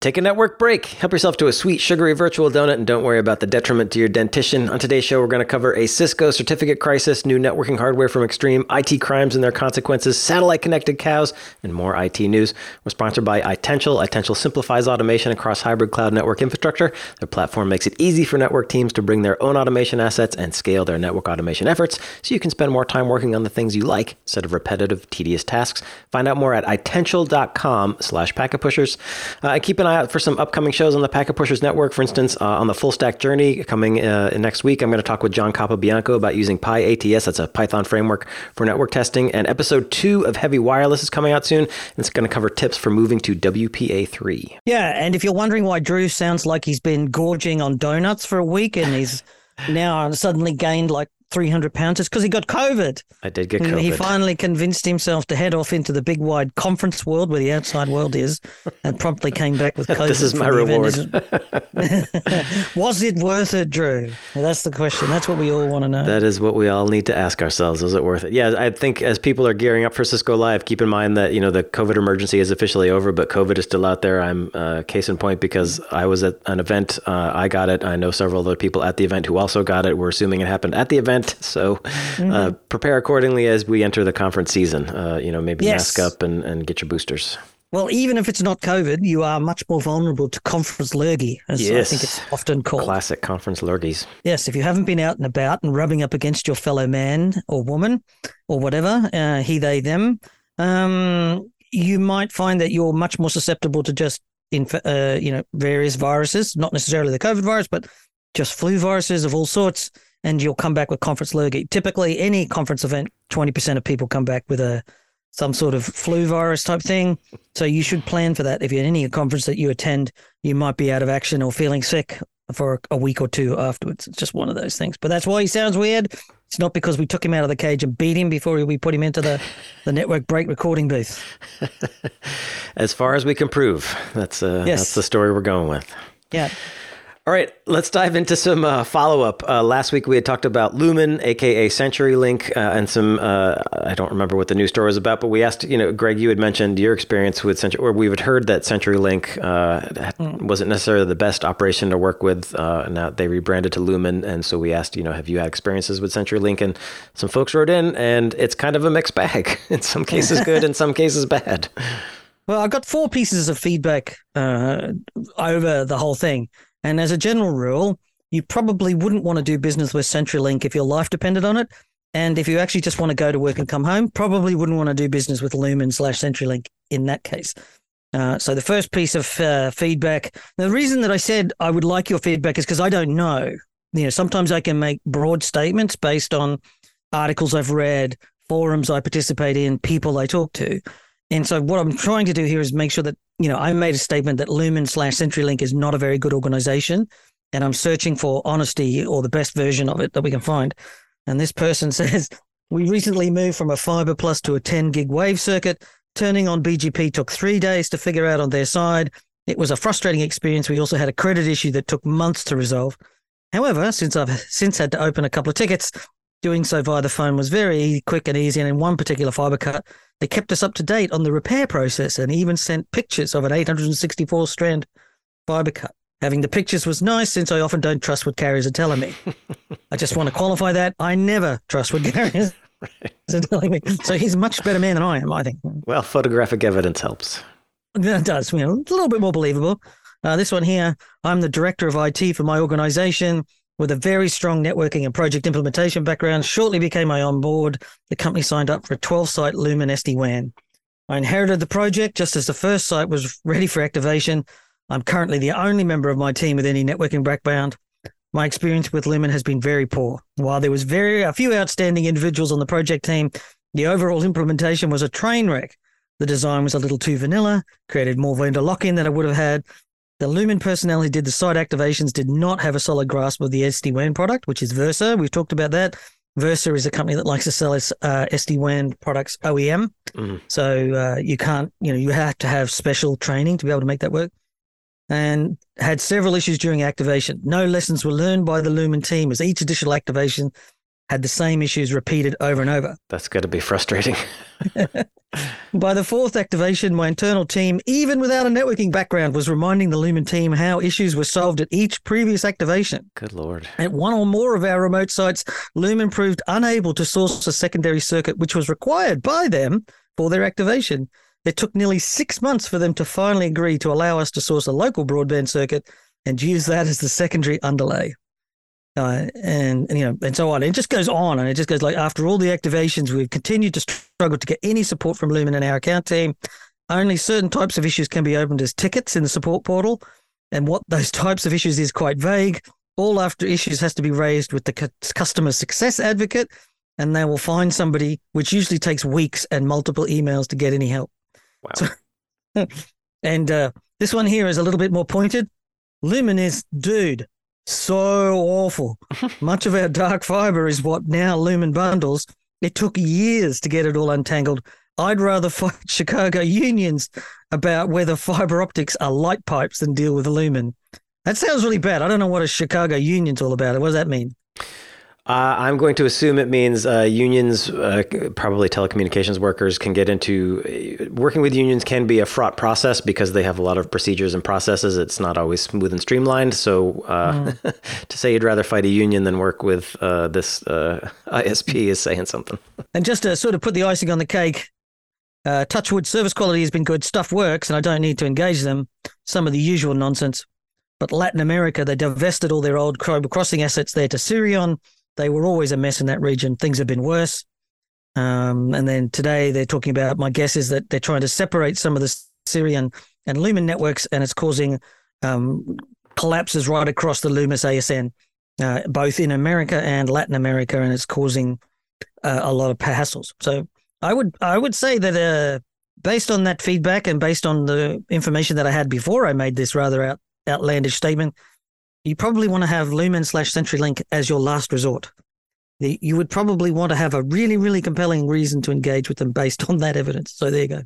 Take a network break. Help yourself to a sweet, sugary virtual donut and don't worry about the detriment to your dentition. On today's show, we're going to cover a Cisco certificate crisis, new networking hardware from Extreme, IT crimes and their consequences, satellite connected cows, and more IT news. We're sponsored by Itential. Itential simplifies automation across hybrid cloud network infrastructure. Their platform makes it easy for network teams to bring their own automation assets and scale their network automation efforts so you can spend more time working on the things you like instead of repetitive, tedious tasks. Find out more at itential.com slash packetpushers. Uh, and keep an eye out for some upcoming shows on the Packet Pushers Network. For instance, uh, on the Full Stack Journey coming uh, next week, I'm going to talk with John Capobianco about using PyATS. That's a Python framework for network testing. And episode two of Heavy Wireless is coming out soon. And it's going to cover tips for moving to WPA3. Yeah. And if you're wondering why Drew sounds like he's been gorging on donuts for a week and he's now suddenly gained like 300 pounds. It's because he got COVID. I did get COVID. He finally convinced himself to head off into the big wide conference world where the outside world is and promptly came back with COVID. this is my reward. was it worth it, Drew? That's the question. That's what we all want to know. That is what we all need to ask ourselves. Is it worth it? Yeah, I think as people are gearing up for Cisco Live, keep in mind that, you know, the COVID emergency is officially over, but COVID is still out there. I'm uh, case in point because I was at an event. Uh, I got it. I know several other people at the event who also got it. We're assuming it happened at the event event. So uh, mm-hmm. uh, prepare accordingly as we enter the conference season. Uh, you know, maybe yes. mask up and, and get your boosters. Well, even if it's not COVID, you are much more vulnerable to conference lurgy, as yes. I think it's often called. Classic conference lurgies. Yes, if you haven't been out and about and rubbing up against your fellow man or woman or whatever, uh, he, they, them, um, you might find that you're much more susceptible to just in, uh, you know, various viruses, not necessarily the COVID virus, but just flu viruses of all sorts and you'll come back with conference lurgy. Typically, any conference event, 20% of people come back with a some sort of flu virus type thing. So you should plan for that. If you're at any conference that you attend, you might be out of action or feeling sick for a week or two afterwards. It's just one of those things. But that's why he sounds weird. It's not because we took him out of the cage and beat him before we put him into the, the network break recording booth. as far as we can prove, that's uh, yes. that's the story we're going with. Yeah. All right, let's dive into some uh, follow up. Uh, last week we had talked about Lumen, aka CenturyLink, uh, and some, uh, I don't remember what the news story was about, but we asked, you know, Greg, you had mentioned your experience with Century, or we had heard that CenturyLink mm. wasn't necessarily the best operation to work with. Uh, now they rebranded to Lumen, and so we asked, you know, have you had experiences with CenturyLink? And some folks wrote in, and it's kind of a mixed bag. in some cases good, in some cases bad. Well, I got four pieces of feedback over the whole thing. And as a general rule, you probably wouldn't want to do business with CenturyLink if your life depended on it. And if you actually just want to go to work and come home, probably wouldn't want to do business with Lumen slash CenturyLink in that case. Uh, so the first piece of uh, feedback, the reason that I said I would like your feedback is because I don't know. You know, sometimes I can make broad statements based on articles I've read, forums I participate in, people I talk to. And so what I'm trying to do here is make sure that, you know, I made a statement that Lumen slash CenturyLink is not a very good organization. And I'm searching for honesty or the best version of it that we can find. And this person says, we recently moved from a fiber plus to a 10 gig wave circuit. Turning on BGP took three days to figure out on their side. It was a frustrating experience. We also had a credit issue that took months to resolve. However, since I've since had to open a couple of tickets, doing so via the phone was very quick and easy. And in one particular fiber cut, they kept us up to date on the repair process and even sent pictures of an 864 strand fiber cut. Having the pictures was nice since I often don't trust what carriers are telling me. I just want to qualify that. I never trust what carriers are telling me. So he's a much better man than I am, I think. Well, photographic evidence helps. That does. You know, a little bit more believable. Uh, this one here, I'm the director of IT for my organization with a very strong networking and project implementation background, shortly became my on board. The company signed up for a 12 site Lumen SD WAN. I inherited the project just as the first site was ready for activation. I'm currently the only member of my team with any networking background. My experience with Lumen has been very poor. While there was very a few outstanding individuals on the project team, the overall implementation was a train wreck. The design was a little too vanilla, created more vendor lock-in than I would have had, the Lumen personnel who did the site activations did not have a solid grasp of the SD WAN product, which is Versa. We've talked about that. Versa is a company that likes to sell its uh, SD WAN products OEM. Mm-hmm. So uh, you can't, you know, you have to have special training to be able to make that work. And had several issues during activation. No lessons were learned by the Lumen team as each additional activation had the same issues repeated over and over. That's got to be frustrating. By the fourth activation, my internal team, even without a networking background, was reminding the Lumen team how issues were solved at each previous activation. Good lord. At one or more of our remote sites, Lumen proved unable to source a secondary circuit which was required by them for their activation. It took nearly six months for them to finally agree to allow us to source a local broadband circuit and use that as the secondary underlay. Uh, and, and, you know, and so on. It just goes on, and it just goes like after all the activations, we've continued to struggle to get any support from Lumen in our account team. Only certain types of issues can be opened as tickets in the support portal, and what those types of issues is quite vague. All after issues has to be raised with the customer success advocate, and they will find somebody, which usually takes weeks and multiple emails to get any help. Wow. So, and uh, this one here is a little bit more pointed. Lumen is dude so awful. Much of our dark fiber is what now Lumen bundles. It took years to get it all untangled. I'd rather fight Chicago unions about whether fiber optics are light pipes than deal with Lumen. That sounds really bad. I don't know what a Chicago union's all about. What does that mean? Uh, I'm going to assume it means uh, unions, uh, probably telecommunications workers, can get into uh, working with unions can be a fraught process because they have a lot of procedures and processes. It's not always smooth and streamlined. So mm. to say you'd rather fight a union than work with uh, this ISP is saying something. And just to sort of put the icing on the cake, Touchwood service quality has been good. Stuff works, and I don't need to engage them. Some of the usual nonsense. But Latin America, they divested all their old crossing assets there to Cirion they were always a mess in that region. Things have been worse. Um, and then today they're talking about, my guess is that they're trying to separate some of the Cirion and Lumen networks, and it's causing um, collapses right across the Lumos ASN, uh, both in America and Latin America, and it's causing uh, a lot of hassles. So I would I would say that uh, based on that feedback and based on the information that I had before I made this rather out, outlandish statement, you probably want to have Lumen slash CenturyLink as your last resort. You would probably want to have a really, really compelling reason to engage with them based on that evidence. So there you go.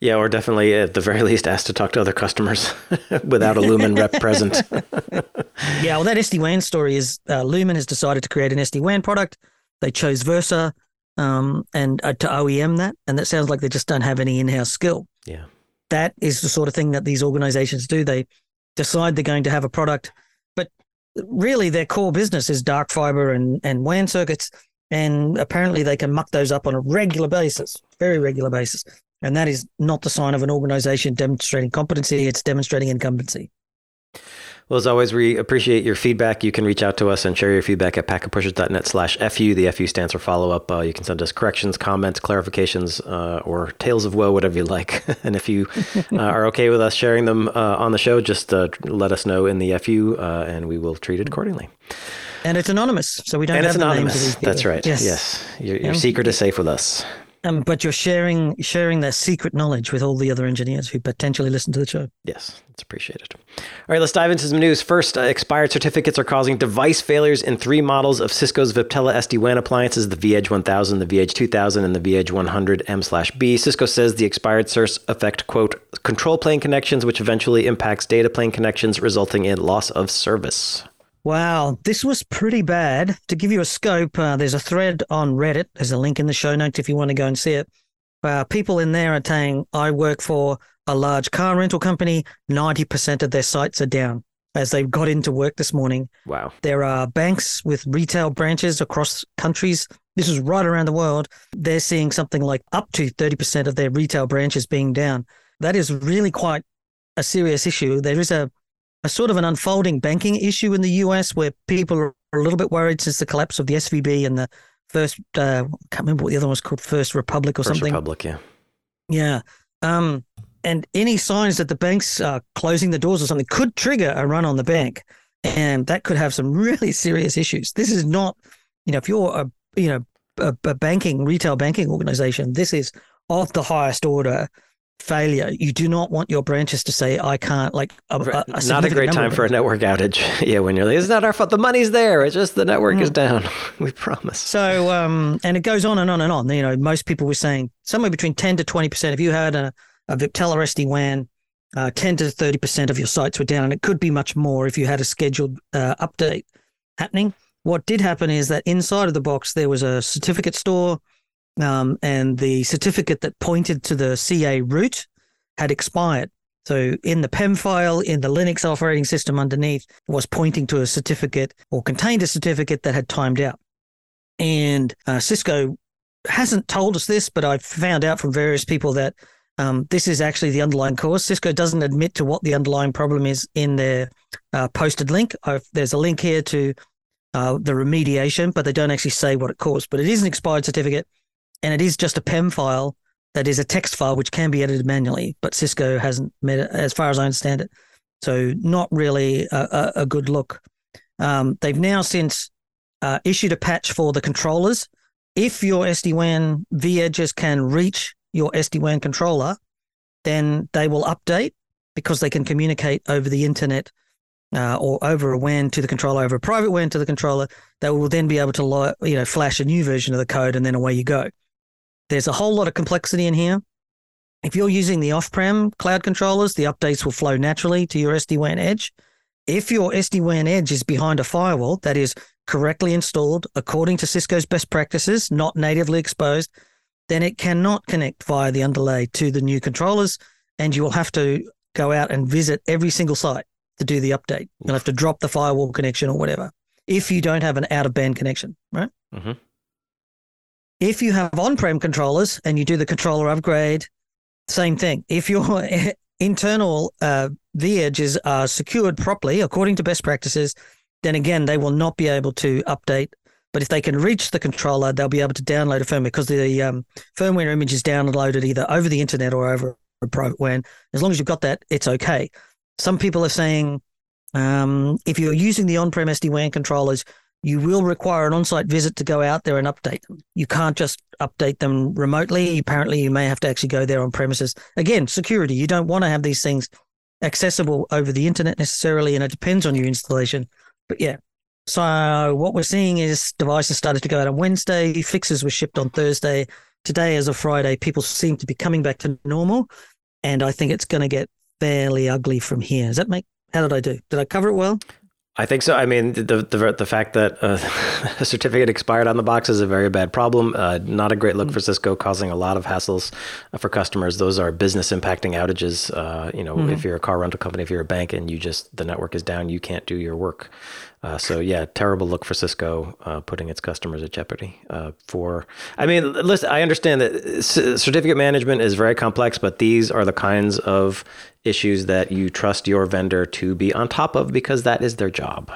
Yeah, or definitely at the very least ask to talk to other customers without a Lumen rep present. yeah, well, that SD WAN story is uh, Lumen has decided to create an SD WAN product. They chose Versa um, and uh, to OEM that, and that sounds like they just don't have any in-house skill. Yeah, that is the sort of thing that these organizations do. They decide they're going to have a product really their core business is dark fiber and, and WAN circuits. And apparently they can muck those up on a regular basis, very regular basis. And that is not the sign of an organization demonstrating competency, it's demonstrating incumbency. Well, as always, we appreciate your feedback. You can reach out to us and share your feedback at packetpushers.net slash FU. The FU stands for follow up. Uh, you can send us corrections, comments, clarifications, uh, or tales of woe, whatever you like. and if you uh, are okay with us sharing them uh, on the show, just uh, let us know in the FU uh, and we will treat it accordingly. And it's anonymous, so we don't and have it's anonymous. names of these That's right. Yes. Yes. Your, your yeah. secret is safe with us. Um, but you're sharing sharing that secret knowledge with all the other engineers who potentially listen to the show. Yes, it's appreciated. All right, let's dive into some news. First, uh, expired certificates are causing device failures in three models of Cisco's Viptela SD-WAN appliances: the VEdge 1000, the VEdge 2000, and the VEdge 100 M/B. Cisco says the expired certs affect quote control plane connections, which eventually impacts data plane connections, resulting in loss of service. Wow, this was pretty bad. To give you a scope, uh, there's a thread on Reddit. There's a link in the show notes if you want to go and see it. Uh, people in there are saying, I work for a large car rental company. 90% of their sites are down as they got into work this morning. Wow. There are banks with retail branches across countries. This is right around the world. They're seeing something like up to 30% of their retail branches being down. That is really quite a serious issue. There is a a sort of an unfolding banking issue in the US where people are a little bit worried since the collapse of the SVB and the first, uh, I can't remember what the other one was called, First Republic or first something. Republic, yeah. Yeah. Um, and any signs that the banks are closing the doors or something could trigger a run on the bank. And that could have some really serious issues. This is not, you know, if you're a, you know, a, a banking, retail banking organization, this is of the highest order failure. You do not want your branches to say, "I can't." Like, a, a, a not a great time for a network outage. yeah, when you're like, "It's not our fault. The money's there. It's just the network mm. is down." we promise. So, um, and it goes on and on and on. You know, most people were saying somewhere between ten to twenty percent. If you had a, a Viptela SD WAN, uh, ten to thirty percent of your sites were down, and it could be much more if you had a scheduled uh, update happening. what did happen is that inside of the box there was a certificate store, um, and the certificate that pointed to the CA root had expired. So in the PEM file in the Linux operating system underneath was pointing to a certificate or contained a certificate that had timed out. And uh, Cisco hasn't told us this, but I've found out from various people that um, this is actually the underlying cause. Cisco doesn't admit to what the underlying problem is in their uh, posted link. I've, there's a link here to uh, the remediation, but they don't actually say what it caused. But it is an expired certificate, and it is just a PEM file that is a text file which can be edited manually. But Cisco hasn't made it, as far as I understand it. So not really a, a, a good look. Um, they've now since uh, issued a patch for the controllers. If your SD WAN V edges can reach your SD WAN controller, then they will update because they can communicate over the internet uh, or over a WAN to the controller, over a private WAN to the controller, they will then be able to you know flash a new version of the code, and then away you go. There's a whole lot of complexity in here. If you're using the off-prem cloud controllers, the updates will flow naturally to your SD-WAN edge. If your SD-WAN edge is behind a firewall that is correctly installed according to Cisco's best practices, not natively exposed, then it cannot connect via the underlay to the new controllers, and you will have to go out and visit every single site to do the update. You'll have to drop the firewall connection or whatever if you don't have an out of band connection, right? Mm-hmm. If you have on prem controllers and you do the controller upgrade, same thing. If your internal uh, edges are secured properly according to best practices, then again, they will not be able to update. But if they can reach the controller, they'll be able to download a firmware because the um, firmware image is downloaded either over the internet or over a private WAN. As long as you've got that, it's okay. Some people are saying um, if you're using the on-prem SD-WAN controllers, you will require an on-site visit to go out there and update them. You can't just update them remotely. Apparently, you may have to actually go there on premises. Again, security. You don't want to have these things accessible over the internet necessarily, and it depends on your installation. But yeah, so what we're seeing is devices started to go out on Wednesday. Fixes were shipped on Thursday. Today, as of Friday, people seem to be coming back to normal, and I think it's going to get fairly ugly from here. Does that make? How did I do? Did I cover it well? I think so. I mean, the the, the fact that uh, a certificate expired on the box is a very bad problem. Uh, not a great look mm-hmm. for Cisco, causing a lot of hassles uh, for customers. Those are business impacting outages. Uh, you know, mm-hmm. if you're a car rental company, if you're a bank, and you just the network is down, you can't do your work. Uh, so yeah, terrible look for Cisco, uh, putting its customers at jeopardy. Uh, for I mean, listen, I understand that c- certificate management is very complex, but these are the kinds of issues that you trust your vendor to be on top of because that is their job.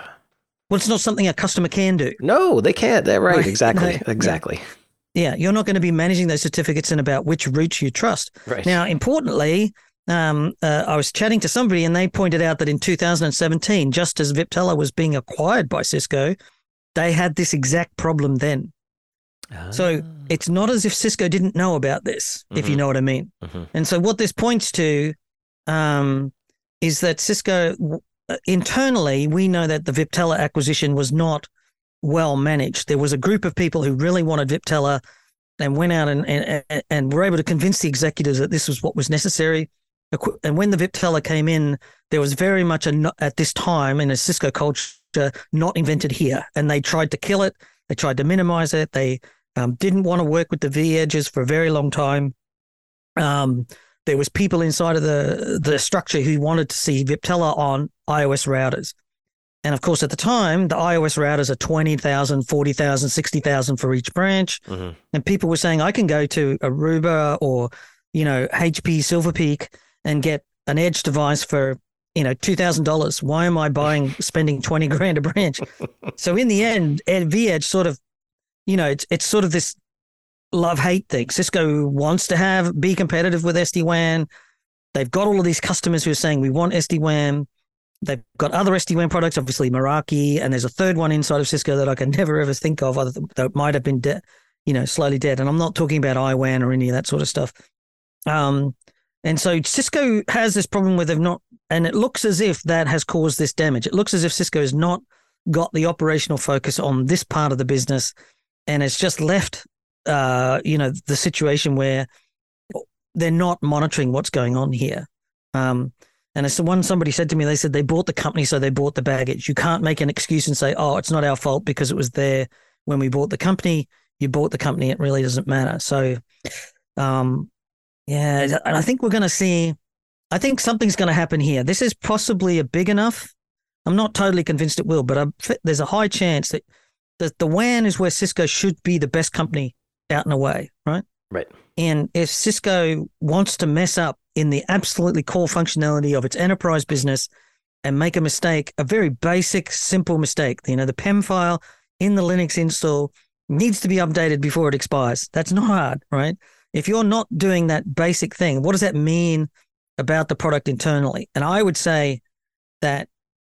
Well, it's not something a customer can do. No, they can't. They're right. right. Exactly. No, exactly. Yeah. you're not going to be managing those certificates and about which routes you trust. Right. Now, importantly, um, uh, I was chatting to somebody and they pointed out that in 2017, just as Viptela was being acquired by Cisco, they had this exact problem then. So ah. it's not as if Cisco didn't know about this, mm-hmm. if you mm-hmm. know what I mean. Mm-hmm. And so what this points to um, is that Cisco uh, internally, we know that the Viptela acquisition was not well managed. There was a group of people who really wanted Viptela and went out and, and, and were able to convince the executives that this was what was necessary and when the Viptela came in, there was very much a at this time in a Cisco culture not invented here, and they tried to kill it. They tried to minimize it. They um, didn't want to work with the V edges for a very long time. Um, there was people inside of the the structure who wanted to see Viptela on iOS routers. And of course, at the time, the iOS routers are 20,000, 40,000, 60,000 for each branch. Mm-hmm. And people were saying, I can go to Aruba or, you know, HP Silver Peak and get an edge device for you know two thousand dollars. Why am I buying spending twenty grand a branch? so in the end, V Edge sort of, you know, it's it's sort of this love hate thing. Cisco wants to have be competitive with SD WAN. They've got all of these customers who are saying we want SD WAN. They've got other SD WAN products, obviously Meraki, and there's a third one inside of Cisco that I can never ever think of, other than, that might have been dead, you know, slowly dead. And I'm not talking about iWAN or any of that sort of stuff. Um, and so Cisco has this problem where they've not, and it looks as if that has caused this damage. It looks as if Cisco has not got the operational focus on this part of the business, and it's just left, uh, you know, the situation where they're not monitoring what's going on here. Um, And as one somebody said to me, they said they bought the company, so they bought the baggage. You can't make an excuse and say, "Oh, it's not our fault because it was there when we bought the company." You bought the company; it really doesn't matter. So, um, yeah, and I think we're going to see. I think something's going to happen here. This is possibly a big enough. I'm not totally convinced it will, but I'm, there's a high chance that the, the WAN is where Cisco should be the best company out and away, right? Right. And if Cisco wants to mess up in the absolutely core functionality of its enterprise business and make a mistake, a very basic, simple mistake, you know, the PEM file in the Linux install needs to be updated before it expires. That's not hard, right? If you're not doing that basic thing, what does that mean about the product internally? And I would say that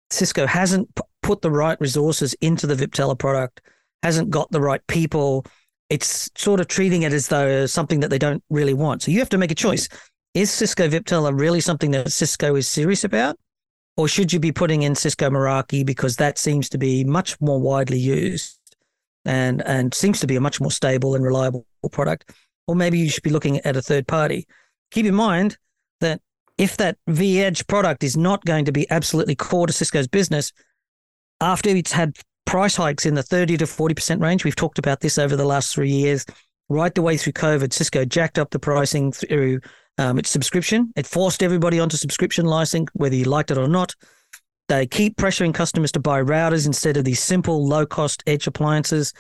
Cisco hasn't p- put the right resources into the Viptela product, hasn't got the right people. It's sort of treating it as though something that they don't really want. So you have to make a choice. Is Cisco Viptela really something that Cisco is serious about? Or should you be putting in Cisco Meraki because that seems to be much more widely used and, and seems to be a much more stable and reliable product? Or maybe you should be looking at a third party. Keep in mind that if that V Edge product is not going to be absolutely core to Cisco's business, after it's had price hikes in the 30 to 40% range, we've talked about this over the last three years, right the way through COVID, Cisco jacked up the pricing through um, its subscription. It forced everybody onto subscription licensing, whether you liked it or not. They keep pressuring customers to buy routers instead of these simple, low cost edge appliances.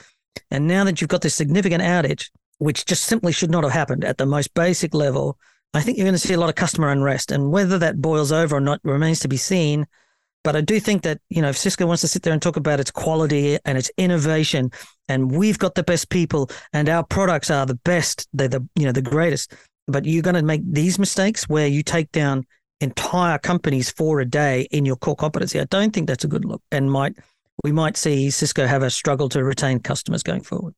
And now that you've got this significant outage, which just simply should not have happened at the most basic level, I think you're going to see a lot of customer unrest. And whether that boils over or not remains to be seen. But I do think that, you know, if Cisco wants to sit there and talk about its quality and its innovation, and we've got the best people and our products are the best, they're the, you know, the greatest. But you're going to make these mistakes where you take down entire companies for a day in your core competency. I don't think that's a good look and might we might see Cisco have a struggle to retain customers going forward.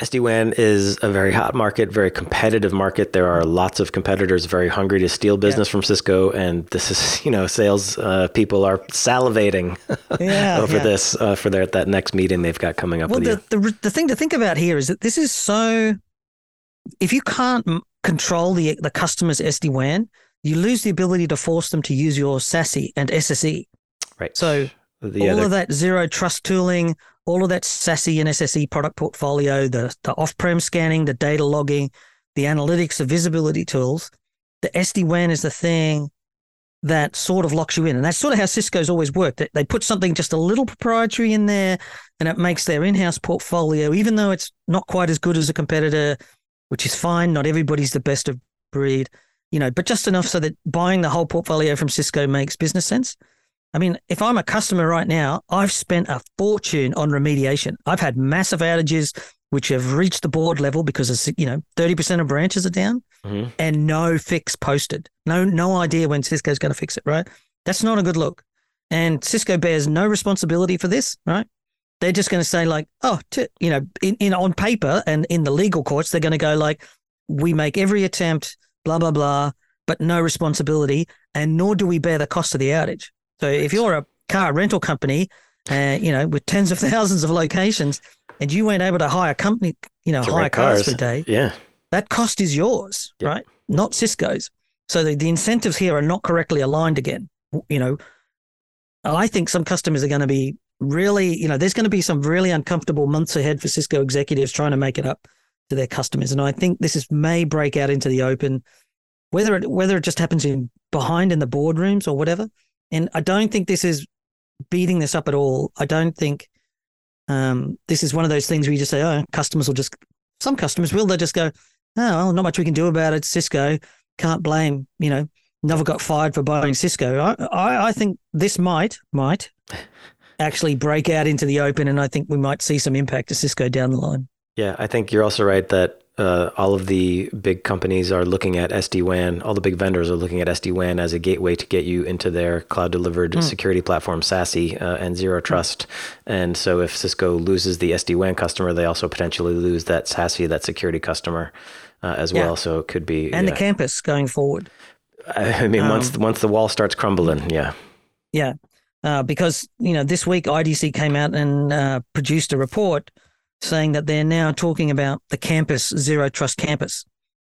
SD WAN is a very hot market, very competitive market. There are lots of competitors very hungry to steal business yeah. from Cisco, and this is, you know, sales uh, people are salivating yeah, over yeah. this uh, for their that next meeting they've got coming up. Well, the, the the thing to think about here is that this is so. If you can't control the the customer's SD WAN, you lose the ability to force them to use your SASE and SSE. Right. So the all of that zero trust tooling, all of that SASE and SSE product portfolio, the, the off-prem scanning, the data logging, the analytics, the visibility tools, the SD-WAN is the thing that sort of locks you in. And that's sort of how Cisco's always worked. They put something just a little proprietary in there and it makes their in-house portfolio, even though it's not quite as good as a competitor, which is fine. Not everybody's the best of breed, you know, but just enough so that buying the whole portfolio from Cisco makes business sense. I mean, if I'm a customer right now, I've spent a fortune on remediation. I've had massive outages which have reached the board level because it's, you know 30% of branches are down mm-hmm. and no fix posted. No no idea when Cisco's going to fix it, right? That's not a good look. And Cisco bears no responsibility for this, right? They're just going to say like, oh, t-, you know, in, in on paper and in the legal courts, they're going to go like, we make every attempt, blah blah blah, but no responsibility, and nor do we bear the cost of the outage. So if you're a car rental company, uh, you know, with tens of thousands of locations, and you weren't able to hire company, you know, hire cars. per day, yeah, that cost is yours, right? Not Cisco's. So the, the incentives here are not correctly aligned again. You know, I think some customers are going to be really, you know, there's going to be some really uncomfortable months ahead for Cisco executives trying to make it up to their customers. And I think this is may break out into the open, whether it whether it just happens in behind in the boardrooms or whatever. And I don't think this is beating this up at all. I don't think um, this is one of those things where you just say, oh, customers will just, some customers will, they'll just go, oh, well, not much we can do about it. Cisco can't blame, you know, never got fired for buying Cisco. I, I, I think this might, might actually break out into the open. And I think we might see some impact to Cisco down the line. Yeah, I think you're also right that uh, all of the big companies are looking at SD WAN. All the big vendors are looking at SD WAN as a gateway to get you into their cloud delivered mm. security platform, SASE, uh, and zero trust. And so, if Cisco loses the SD WAN customer, they also potentially lose that SASE, that security customer, uh, as yeah. well. So it could be and yeah. the campus going forward. I mean, um, once once the wall starts crumbling, yeah, yeah, uh, because you know this week IDC came out and uh, produced a report saying that they're now talking about the campus zero trust campus,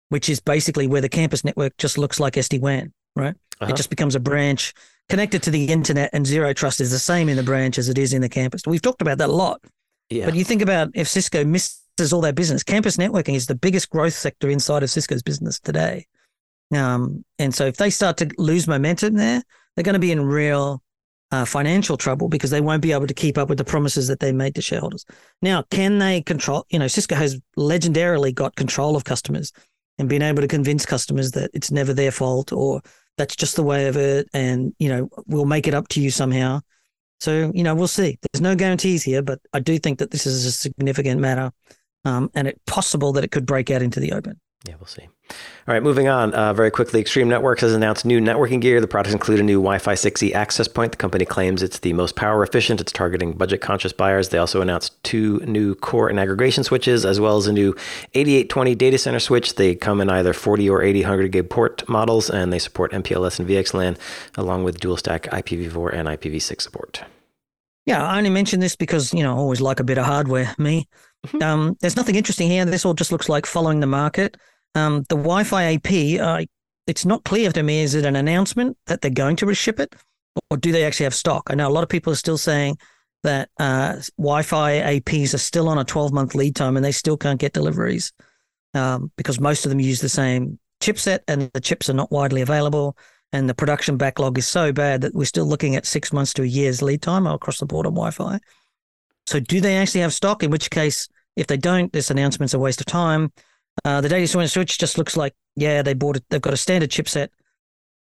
which is basically where the campus network just looks like SD WAN. right? Uh-huh. It just becomes a branch connected to the internet, and zero trust is the same in the branch as it is in the campus. We've talked about that a lot. Yeah. But you think about if Cisco misses all their business, campus networking is the biggest growth sector inside of Cisco's business today. Um, and so if they start to lose momentum there, they're going to be in real uh, financial trouble because they won't be able to keep up with the promises that they made to shareholders. Now, can they control? You know, Cisco has legendarily got control of customers and been able to convince customers that it's never their fault or that's just the way of it, and you know we'll make it up to you somehow. So you know we'll see. There's no guarantees here, but I do think that this is a significant matter, um, and it's possible that it could break out into the open. Yeah, we'll see. All right, moving on. Uh, very quickly, Extreme Networks has announced new networking gear. The products include a new Wi-Fi 6E access point. The company claims it's the most power efficient. It's targeting budget-conscious buyers. They also announced two new core and aggregation switches, as well as a new 8820 data center switch. They come in either 40 or 800 gig port models, and they support MPLS and VXLAN, along with dual stack IPv4 and IPv6 support. Yeah, I only mention this because you know I always like a bit of hardware. Me, um, there's nothing interesting here. This all just looks like following the market. Um, the Wi-Fi AP, uh, it's not clear to me. Is it an announcement that they're going to reship it, or do they actually have stock? I know a lot of people are still saying that uh, Wi-Fi APs are still on a 12-month lead time, and they still can't get deliveries um, because most of them use the same chipset, and the chips are not widely available. And the production backlog is so bad that we're still looking at six months to a year's lead time across the board on Wi-Fi. So, do they actually have stock? In which case, if they don't, this announcement's a waste of time. Uh, the data center switch just looks like, yeah, they bought it. They've got a standard chipset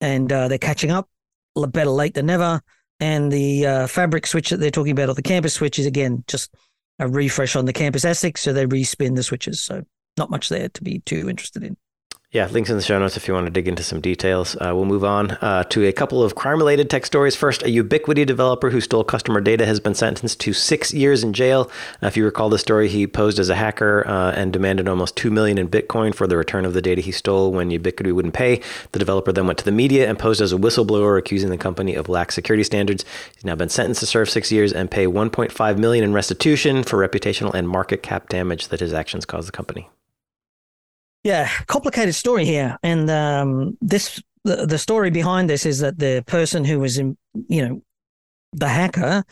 and uh, they're catching up. Better late than never. And the uh, fabric switch that they're talking about, or the campus switch, is again just a refresh on the campus ASIC. So they respin the switches. So not much there to be too interested in. Yeah, links in the show notes if you want to dig into some details. Uh, we'll move on uh, to a couple of crime related tech stories. First, a Ubiquiti developer who stole customer data has been sentenced to six years in jail. Uh, if you recall the story, he posed as a hacker uh, and demanded almost 2 million in Bitcoin for the return of the data he stole when Ubiquiti wouldn't pay. The developer then went to the media and posed as a whistleblower, accusing the company of lax security standards. He's now been sentenced to serve six years and pay 1.5 million in restitution for reputational and market cap damage that his actions caused the company. Yeah, complicated story here, and um, this the, the story behind this is that the person who was in, you know, the hacker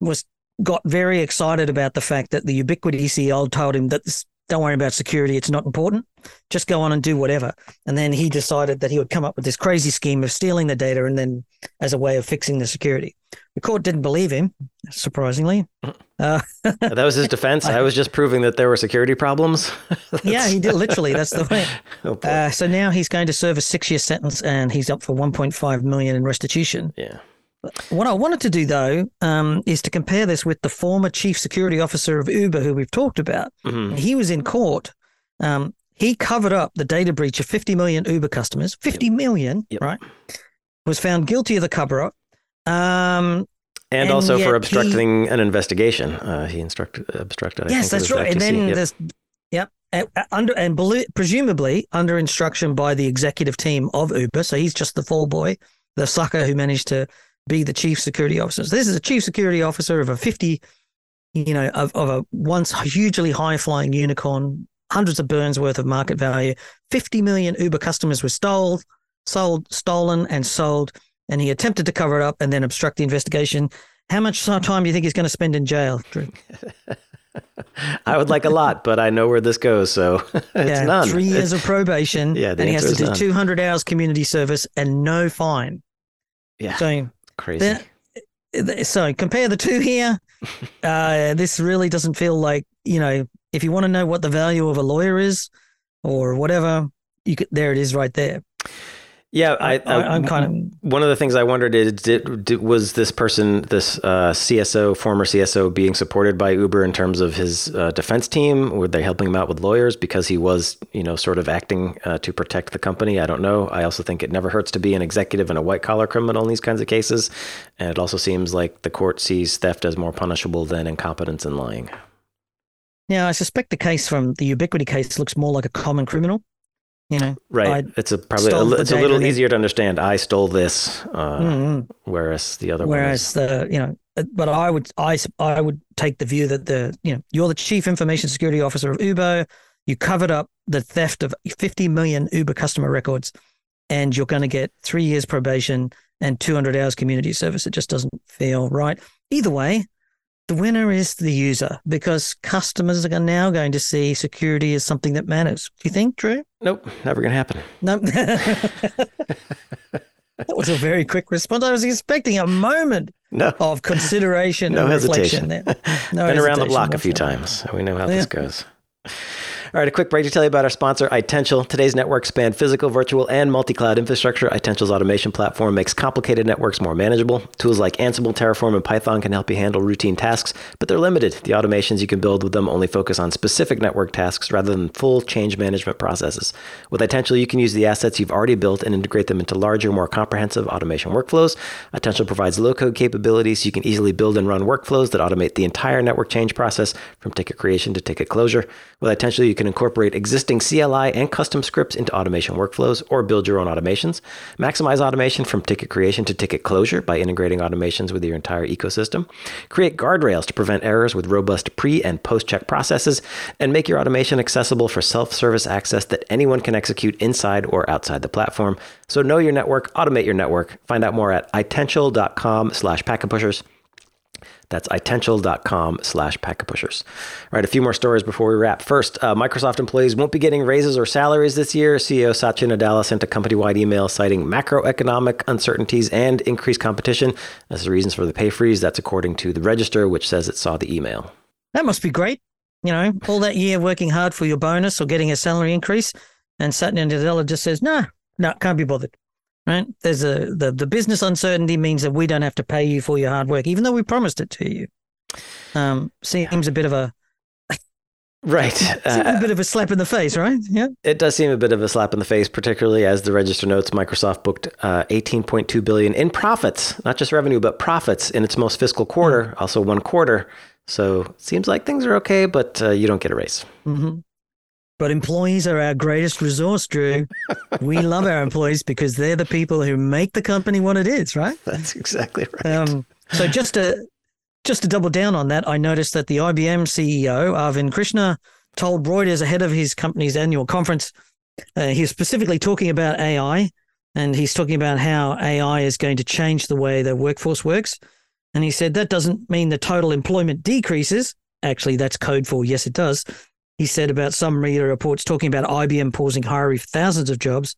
was got very excited about the fact that the Ubiquiti CEO told him that this, don't worry about security, it's not important. Just go on and do whatever. And then he decided that he would come up with this crazy scheme of stealing the data and then as a way of fixing the security. The court didn't believe him, surprisingly. Uh, that was his defense. I, I, was just proving that there were security problems. yeah, he did. Literally, that's the way. oh, uh, so now he's going to serve a six-year sentence, and he's up for 1.5 million in restitution. Yeah. What I wanted to do though um, is to compare this with the former chief security officer of Uber, who we've talked about. Mm-hmm. He was in court. Um, he covered up the data breach of 50 million Uber customers. Fifty yep. million, yep. right? Was found guilty of the cover up. Um, and, and, also for obstructing he, an investigation. Uh, he instructed obstructed. Yes, that's right. And then yep. there's yep, under and presumably under instruction by the executive team of Uber. So he's just the fall boy, the sucker who managed to be the chief security officer. So this is a chief security officer of a 50, you know, of, of a once hugely high flying unicorn, hundreds of burns worth of market value. 50 million Uber customers were stole, sold, stolen and sold and he attempted to cover it up and then obstruct the investigation. How much time do you think he's going to spend in jail, Drew? I would like a lot, but I know where this goes, so it's yeah, none. Three years of probation. yeah, and he has to do none. 200 hours community service and no fine. Yeah, so crazy. So compare the two here. Uh, this really doesn't feel like you know. If you want to know what the value of a lawyer is, or whatever, you could, there it is right there. Yeah, I, I, am kind of one of the things I wondered is did, did, was this person, this uh, CSO, former CSO, being supported by Uber in terms of his uh, defense team? Were they helping him out with lawyers because he was, you know, sort of acting uh, to protect the company? I don't know. I also think it never hurts to be an executive and a white collar criminal in these kinds of cases, and it also seems like the court sees theft as more punishable than incompetence and lying. Yeah, I suspect the case from the Ubiquiti case looks more like a common criminal you know, right? I it's a probably a, it's a little easier to understand. I stole this, uh, mm-hmm. whereas the other. Whereas the you know, uh, but I would I I would take the view that the you know you're the chief information security officer of Uber. You covered up the theft of 50 million Uber customer records. and you're going to get three years probation and 200 hours community service. It just doesn't feel right. Either way, the winner is the user because customers are now going to see security as something that matters. Do you think, Drew? Nope, never going to happen. No. that was a very quick response. I was expecting a moment no. of consideration no and hesitation. reflection there. No Been around the block a few times. We know how yeah. this goes. All right, a quick break to tell you about our sponsor, Itential. Today's networks span physical, virtual, and multi-cloud infrastructure. Itential's automation platform makes complicated networks more manageable. Tools like Ansible, Terraform, and Python can help you handle routine tasks, but they're limited. The automations you can build with them only focus on specific network tasks rather than full change management processes. With Itential, you can use the assets you've already built and integrate them into larger, more comprehensive automation workflows. Itential provides low-code capabilities so you can easily build and run workflows that automate the entire network change process from ticket creation to ticket closure. With Itential, you can incorporate existing CLI and custom scripts into automation workflows or build your own automations. Maximize automation from ticket creation to ticket closure by integrating automations with your entire ecosystem. Create guardrails to prevent errors with robust pre and post check processes. And make your automation accessible for self service access that anyone can execute inside or outside the platform. So know your network, automate your network. Find out more at itential.com slash packetpushers. That's itential.com slash packetpushers. All right, a few more stories before we wrap. First, uh, Microsoft employees won't be getting raises or salaries this year. CEO Satya Nadella sent a company-wide email citing macroeconomic uncertainties and increased competition as the reasons for the pay freeze. That's according to the Register, which says it saw the email. That must be great. You know, all that year working hard for your bonus or getting a salary increase, and Satya Nadella just says, no, no, can't be bothered right? There's a the, the business uncertainty means that we don't have to pay you for your hard work, even though we promised it to you. Um, seems a bit of a right, uh, a bit of a slap in the face, right? Yeah, it does seem a bit of a slap in the face, particularly as the register notes. Microsoft booked uh, 18.2 billion in profits, not just revenue, but profits in its most fiscal quarter, also one quarter. So seems like things are okay, but uh, you don't get a raise. Mm-hmm. But employees are our greatest resource, Drew. we love our employees because they're the people who make the company what it is, right? That's exactly right. Um, so just to just to double down on that, I noticed that the IBM CEO Arvind Krishna told Reuters ahead of his company's annual conference, uh, he was specifically talking about AI, and he's talking about how AI is going to change the way the workforce works. And he said that doesn't mean the total employment decreases. Actually, that's code for yes, it does he said about some media reports talking about IBM pausing hiring for thousands of jobs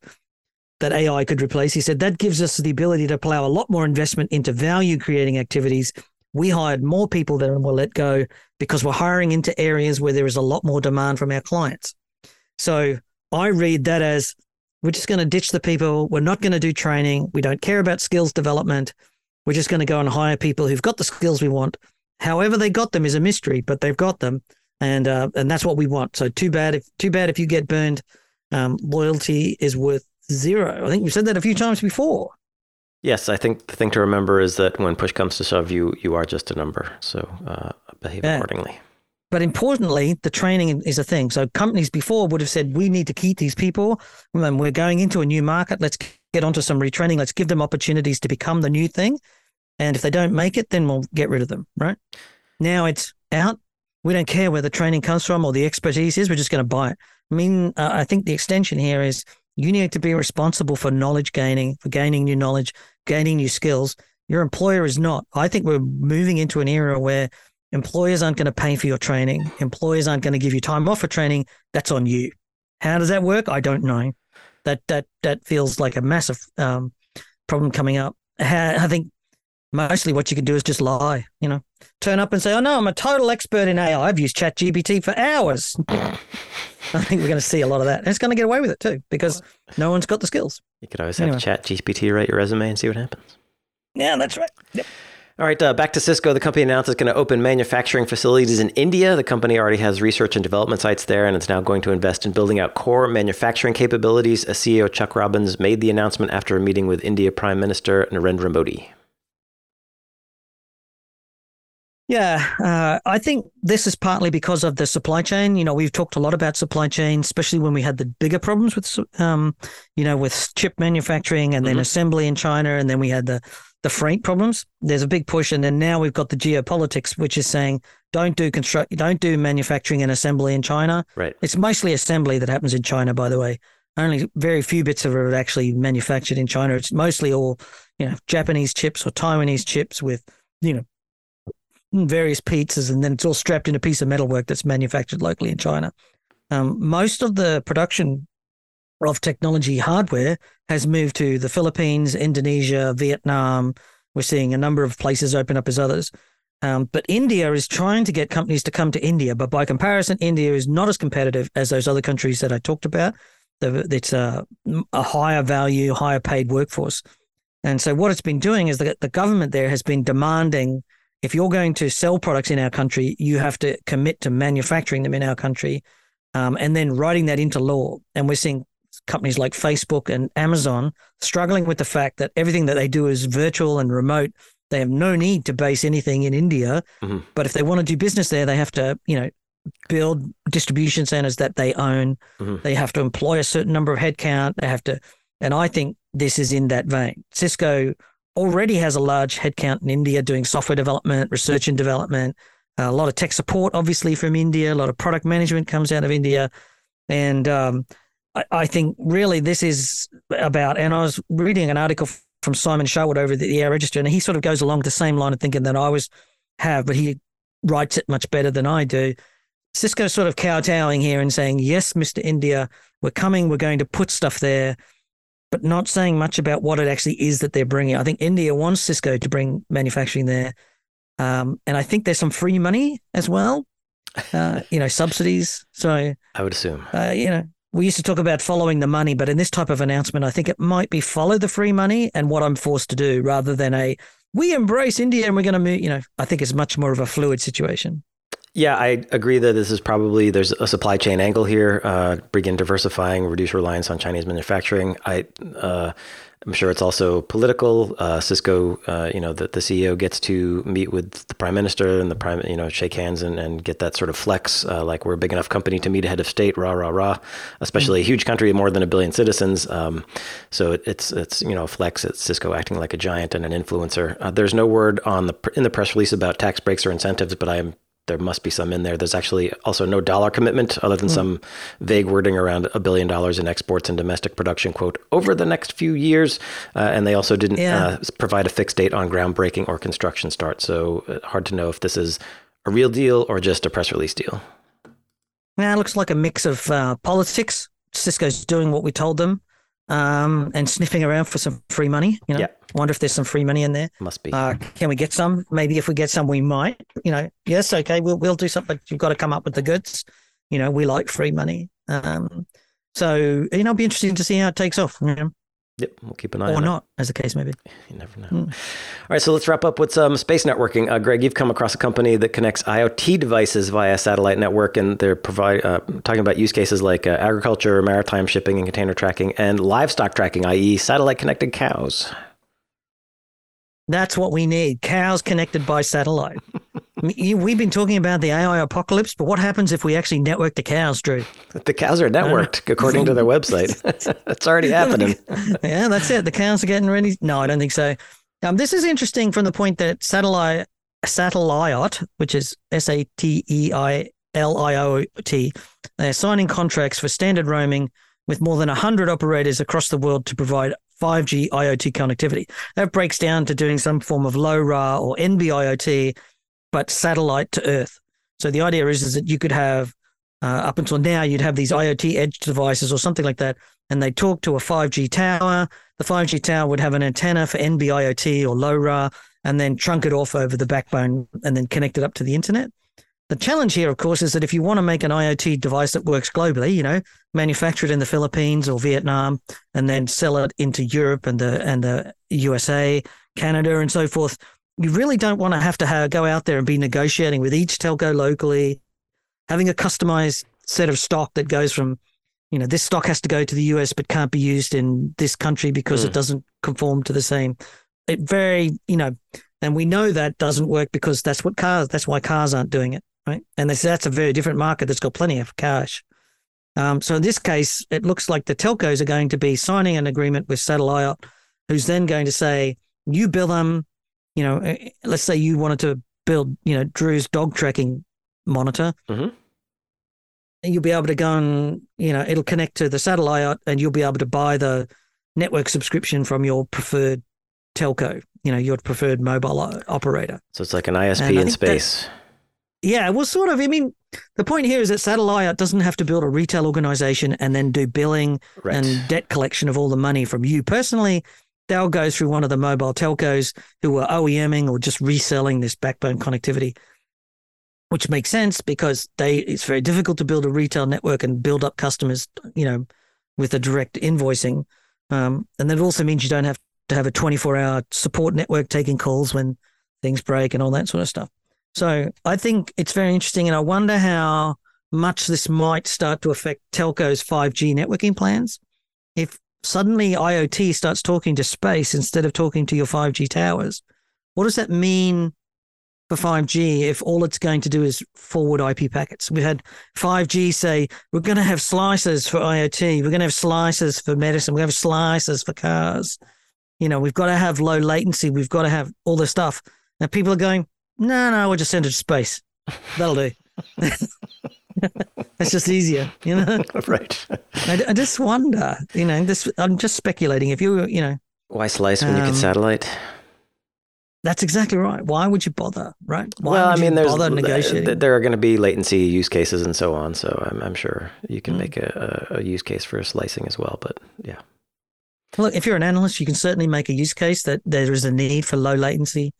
that AI could replace. He said that gives us the ability to plow a lot more investment into value creating activities. We hired more people than we'll let go because we're hiring into areas where there is a lot more demand from our clients. So I read that as we're just going to ditch the people. We're not going to do training. We don't care about skills development. We're just going to go and hire people who've got the skills we want. However, they got them is a mystery, but they've got them and uh, and that's what we want. So too bad if too bad if you get burned. Um, loyalty is worth zero. I think you said that a few times before. Yes, I think the thing to remember is that when push comes to shove, you you are just a number. So uh, behave yeah. accordingly. But importantly, the training is a thing. So companies before would have said, we need to keep these people. When we're going into a new market. Let's get onto some retraining. Let's give them opportunities to become the new thing. And if they don't make it, then we'll get rid of them. Right now, it's out. We don't care where the training comes from or the expertise is. We're just going to buy it. I mean, uh, I think the extension here is you need to be responsible for knowledge gaining, for gaining new knowledge, gaining new skills. Your employer is not. I think we're moving into an era where employers aren't going to pay for your training. Employers aren't going to give you time off for training. That's on you. How does that work? I don't know. That that that feels like a massive um, problem coming up. I think mostly what you can do is just lie, you know, turn up and say, oh, no, I'm a total expert in AI. I've used ChatGPT for hours. I think we're going to see a lot of that. And it's going to get away with it too, because no one's got the skills. You could always have anyway. ChatGPT write your resume and see what happens. Yeah, that's right. Yep. All right, uh, back to Cisco. The company announced it's going to open manufacturing facilities in India. The company already has research and development sites there, and it's now going to invest in building out core manufacturing capabilities. A CEO Chuck Robbins made the announcement after a meeting with India Prime Minister Narendra Modi. Yeah, uh, I think this is partly because of the supply chain. You know, we've talked a lot about supply chain, especially when we had the bigger problems with, um, you know, with chip manufacturing and then mm-hmm. assembly in China, and then we had the the freight problems. There's a big push, and then now we've got the geopolitics, which is saying don't do construct, don't do manufacturing and assembly in China. Right. It's mostly assembly that happens in China, by the way. only very few bits of it are actually manufactured in China. It's mostly all, you know, Japanese chips or Taiwanese chips with, you know, various pizzas, and then it's all strapped in a piece of metalwork that's manufactured locally in China. Um, most of the production of technology hardware has moved to the Philippines, Indonesia, Vietnam. We're seeing a number of places open up as others. Um, but India is trying to get companies to come to India. But by comparison, India is not as competitive as those other countries that I talked about. It's a, a higher value, higher paid workforce. And so what it's been doing is that the government there has been demanding if you're going to sell products in our country, you have to commit to manufacturing them in our country um, and then writing that into law. And we're seeing companies like Facebook and Amazon struggling with the fact that everything that they do is virtual and remote. They have no need to base anything in India, mm-hmm. but if they want to do business there, they have to, you know, build distribution centers that they own. Mm-hmm. They have to employ a certain number of headcount. They have to, and I think this is in that vein. Cisco already has a large headcount in India doing software development, research and development, a lot of tech support, obviously from India. A lot of product management comes out of India, and um, I, I, think really this is about. And I was reading an article from Simon Sherwood over at the Air Register, and he sort of goes along the same line of thinking that I was have, but he writes it much better than I do. Cisco sort of kowtowing here and saying, "Yes, Mister India, we're coming. We're going to put stuff there." But not saying much about what it actually is that they're bringing. I think India wants Cisco to bring manufacturing there. Um, and I think there's some free money as well, uh, you know, subsidies. So I would assume, uh, you know, we used to talk about following the money, but in this type of announcement, I think it might be follow the free money and what I'm forced to do rather than a we embrace India and we're going to move. You know, I think it's much more of a fluid situation. Yeah, I agree that this is probably there's a supply chain angle here. Uh, begin diversifying, reduce reliance on Chinese manufacturing. I uh, I'm sure it's also political. Uh, Cisco, uh, you know, the, the CEO gets to meet with the prime minister and the prime, you know, shake hands and, and get that sort of flex, uh, like we're a big enough company to meet a head of state, rah rah rah. Especially mm-hmm. a huge country, more than a billion citizens. Um, so it, it's it's you know flex. It's Cisco acting like a giant and an influencer. Uh, there's no word on the in the press release about tax breaks or incentives, but I'm there must be some in there. There's actually also no dollar commitment other than mm. some vague wording around a billion dollars in exports and domestic production, quote, over the next few years. Uh, and they also didn't yeah. uh, provide a fixed date on groundbreaking or construction start. So uh, hard to know if this is a real deal or just a press release deal. Yeah, it looks like a mix of uh, politics. Cisco's doing what we told them um, and sniffing around for some free money. You know, yeah. wonder if there's some free money in there. Must be. Uh, can we get some? Maybe if we get some, we might. You know, yes, okay, we'll we'll do something. But you've got to come up with the goods. You know, we like free money. Um, so you know, it'll be interesting to see how it takes off. You know? Yep, we'll keep an eye or on it. Or not, as the case may be. You never know. Mm. All right, so let's wrap up with some space networking. Uh, Greg, you've come across a company that connects IoT devices via satellite network, and they're provide uh, talking about use cases like uh, agriculture, maritime shipping, and container tracking, and livestock tracking, i.e., satellite connected cows. That's what we need: cows connected by satellite. We've been talking about the AI apocalypse, but what happens if we actually network the cows, Drew? The cows are networked, uh, according to their website. That's already happening. yeah, that's it. The cows are getting ready. No, I don't think so. Um, this is interesting from the point that satellite, Sateliot, which is S A T E I L I O T, they're signing contracts for standard roaming with more than 100 operators across the world to provide 5G IoT connectivity. That breaks down to doing some form of LoRa or NB IoT but satellite to Earth. So the idea is, is that you could have, uh, up until now, you'd have these IoT edge devices or something like that, and they talk to a 5G tower. The 5G tower would have an antenna for NB IoT or LoRa, and then trunk it off over the backbone and then connect it up to the internet. The challenge here, of course, is that if you want to make an IoT device that works globally, you know, manufacture it in the Philippines or Vietnam, and then sell it into Europe and the and the USA, Canada, and so forth, you really don't want to have to have, go out there and be negotiating with each telco locally, having a customized set of stock that goes from, you know, this stock has to go to the US but can't be used in this country because mm. it doesn't conform to the same. It very, you know, and we know that doesn't work because that's what cars, that's why cars aren't doing it, right? And that's a very different market that's got plenty of cash. Um, so in this case, it looks like the telcos are going to be signing an agreement with Sateliot, who's then going to say, you bill them you know, eh, let's say you wanted to build, you know, Drew's dog tracking monitor. Mm-hmm. you'll be able to go and you know it'll connect to the satellite, and you'll be able to buy the network subscription from your preferred telco. You know, your preferred mobile operator. So it's like an ISP in space. That, yeah, well, sort of. I mean, the point here is that Sateliot doesn't have to build a retail organization and then do billing right. and debt collection of all the money from you personally. They'll go through one of the mobile telcos who are OEMing or just reselling this backbone connectivity, which makes sense because they it's very difficult to build a retail network and build up customers, you know, with a direct invoicing. Um, and that also means you don't have to have a 24 hour support network taking calls when things break and all that sort of stuff. So I think it's very interesting. And I wonder how much this might start to affect telcos' 5G networking plans. If suddenly IoT starts talking to space instead of talking to your 5G towers, what does that mean for 5G if all it's going to do is forward IP packets? We had 5G say, we're going to have slices for IoT, we're going to have slices for medicine, we have slices for cars. You know, we've got to have low latency, we've got to have all this stuff. Now people are going, no, no, we'll just send it to space. That'll do. It's just easier, you know. right. I, I, just wonder, you know. This I'm just speculating. If you, you know, why slice when um, you can satellite? That's exactly right. Why would you bother, right? Why well, I mean, there's there are going to be latency use cases and so on. So I'm, I'm sure you can mm. make a, a, use case for slicing as well. But yeah. Look, if you're an analyst, you can certainly make a use case that there is a need for low latency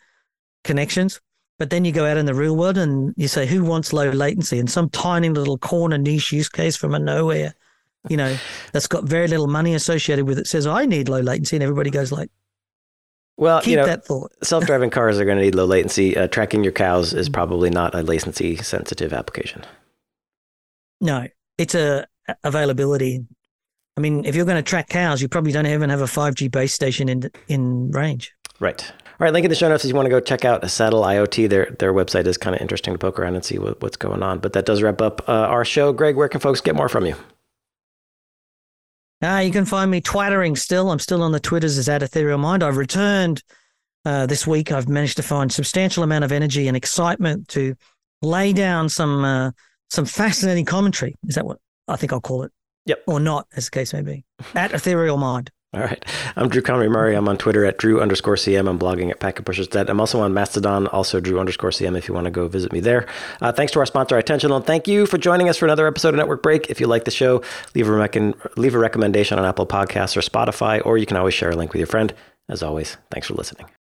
connections. But then you go out in the real world and you say, who wants low latency? And some tiny little corner niche use case from a nowhere, you know, that's got very little money associated with it says, I need low latency. And everybody goes like, well, Keep you know, that thought. self-driving cars are going to need low latency. Uh, tracking your cows is probably not a latency sensitive application. No, it's a availability. I mean, if you're going to track cows, you probably don't even have a 5G base station in in range. Right. All right, link in the show notes if you want to go check out Sateliot. Their their website is kind of interesting to poke around and see what, what's going on. But that does wrap up uh, our show. Greg, where can folks get more from you? Uh, you can find me twattering still. I'm still on the Twitters as at Ethereal Mind. I've returned uh, this week. I've managed to find substantial amount of energy and excitement to lay down some uh, some fascinating commentary. Is that what I think I'll call it? Yep. Or not, as the case may be. At Ethereal Mind. All right. I'm Drew Conry Murray. I'm on Twitter at Drew underscore CM. I'm blogging at packetpushers.net. I'm also on Mastodon, also Drew underscore CM if you want to go visit me there. Uh, thanks to our sponsor, Itential. And thank you for joining us for another episode of Network Break. If you like the show, leave a, rec- leave a recommendation on Apple Podcasts or Spotify, or you can always share a link with your friend. As always, thanks for listening.